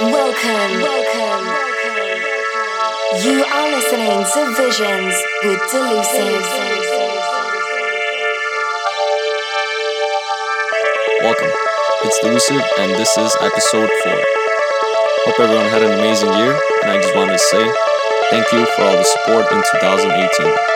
Welcome, welcome. Welcome. You are listening to Visions with Delusive. Welcome. It's Delusive, and this is episode 4. Hope everyone had an amazing year, and I just wanted to say thank you for all the support in 2018.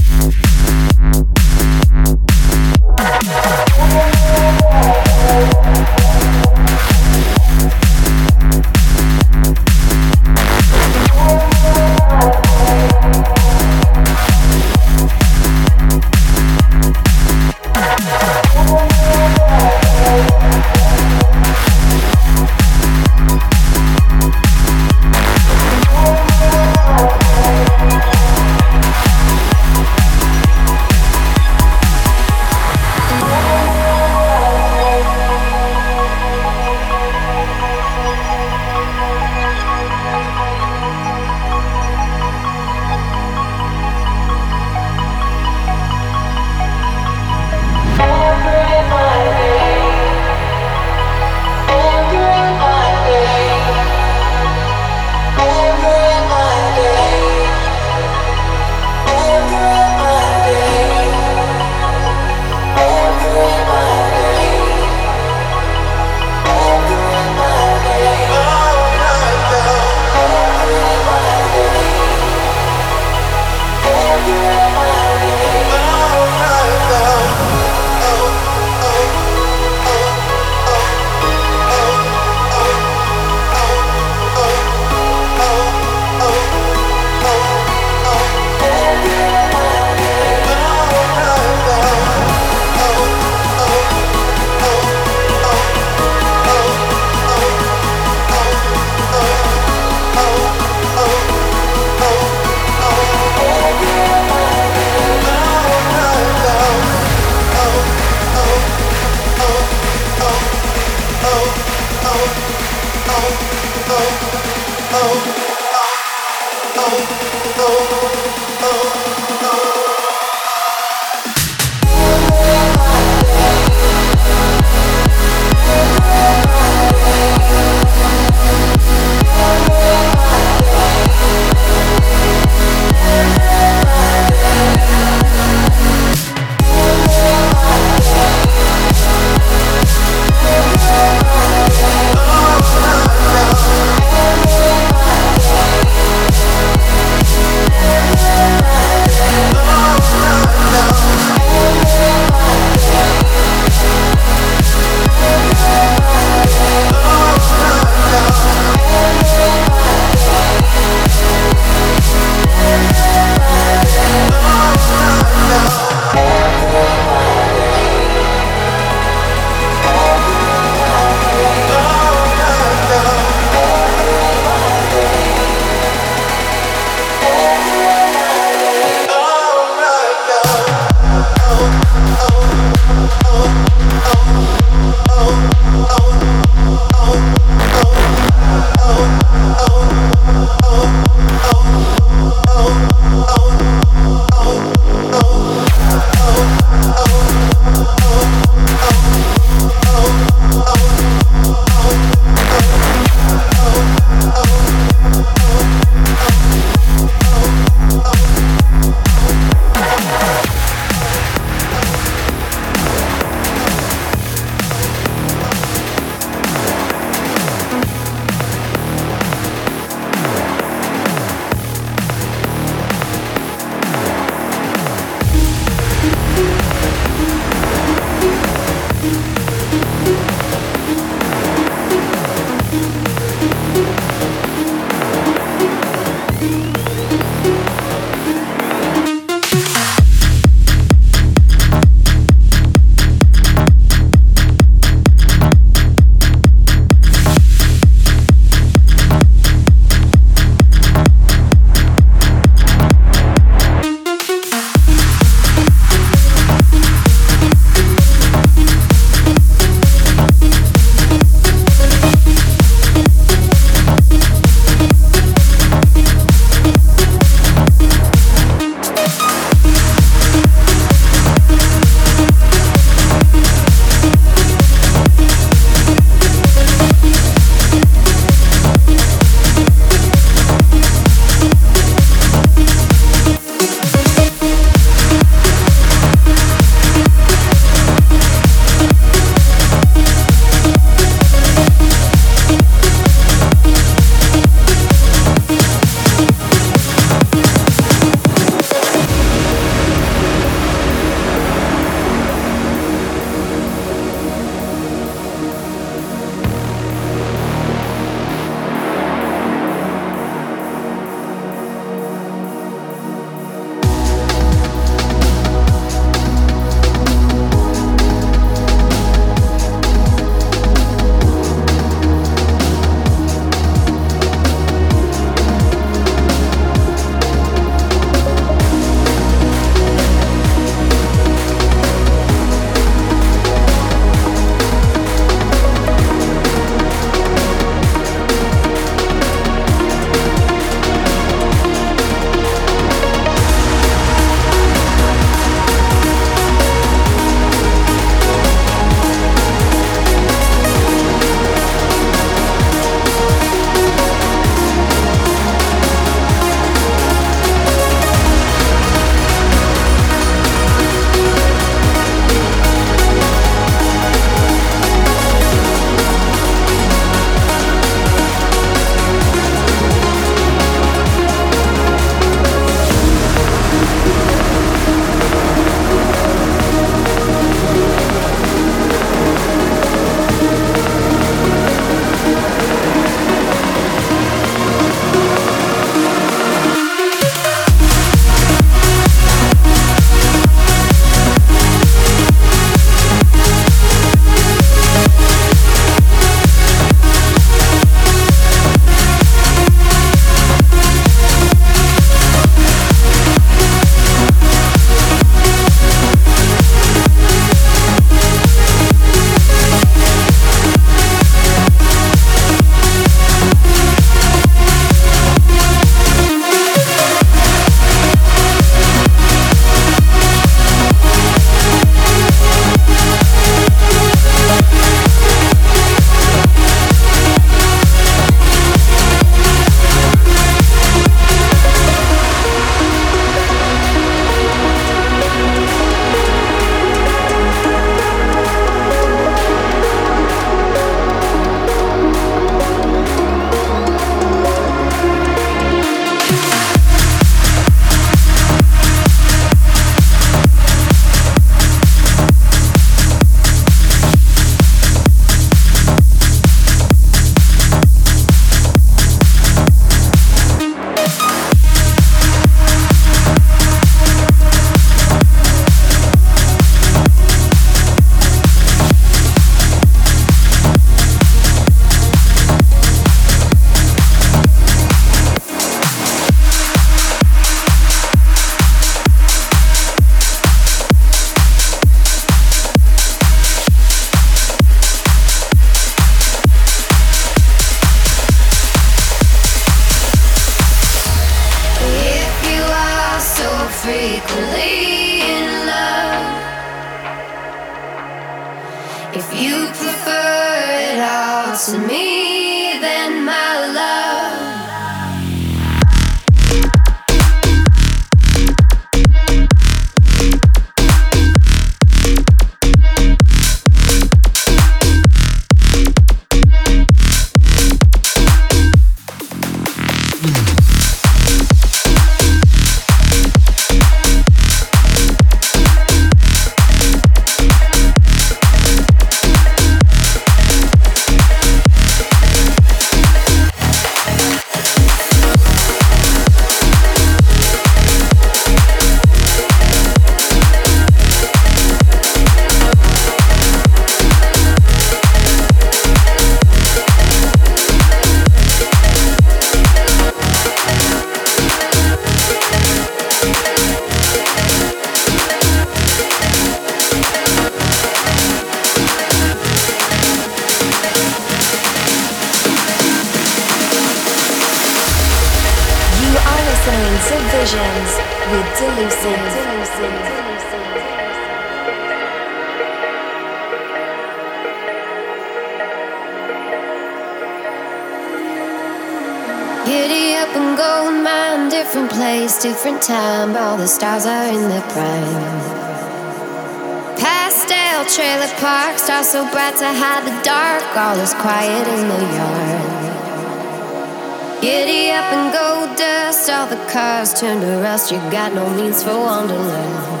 You got no means for wonderland.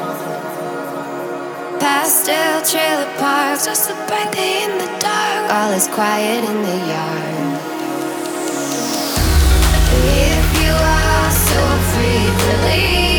Pastel trailer park, stars so brightly in the dark, all is quiet in the yard. If you are so free to leave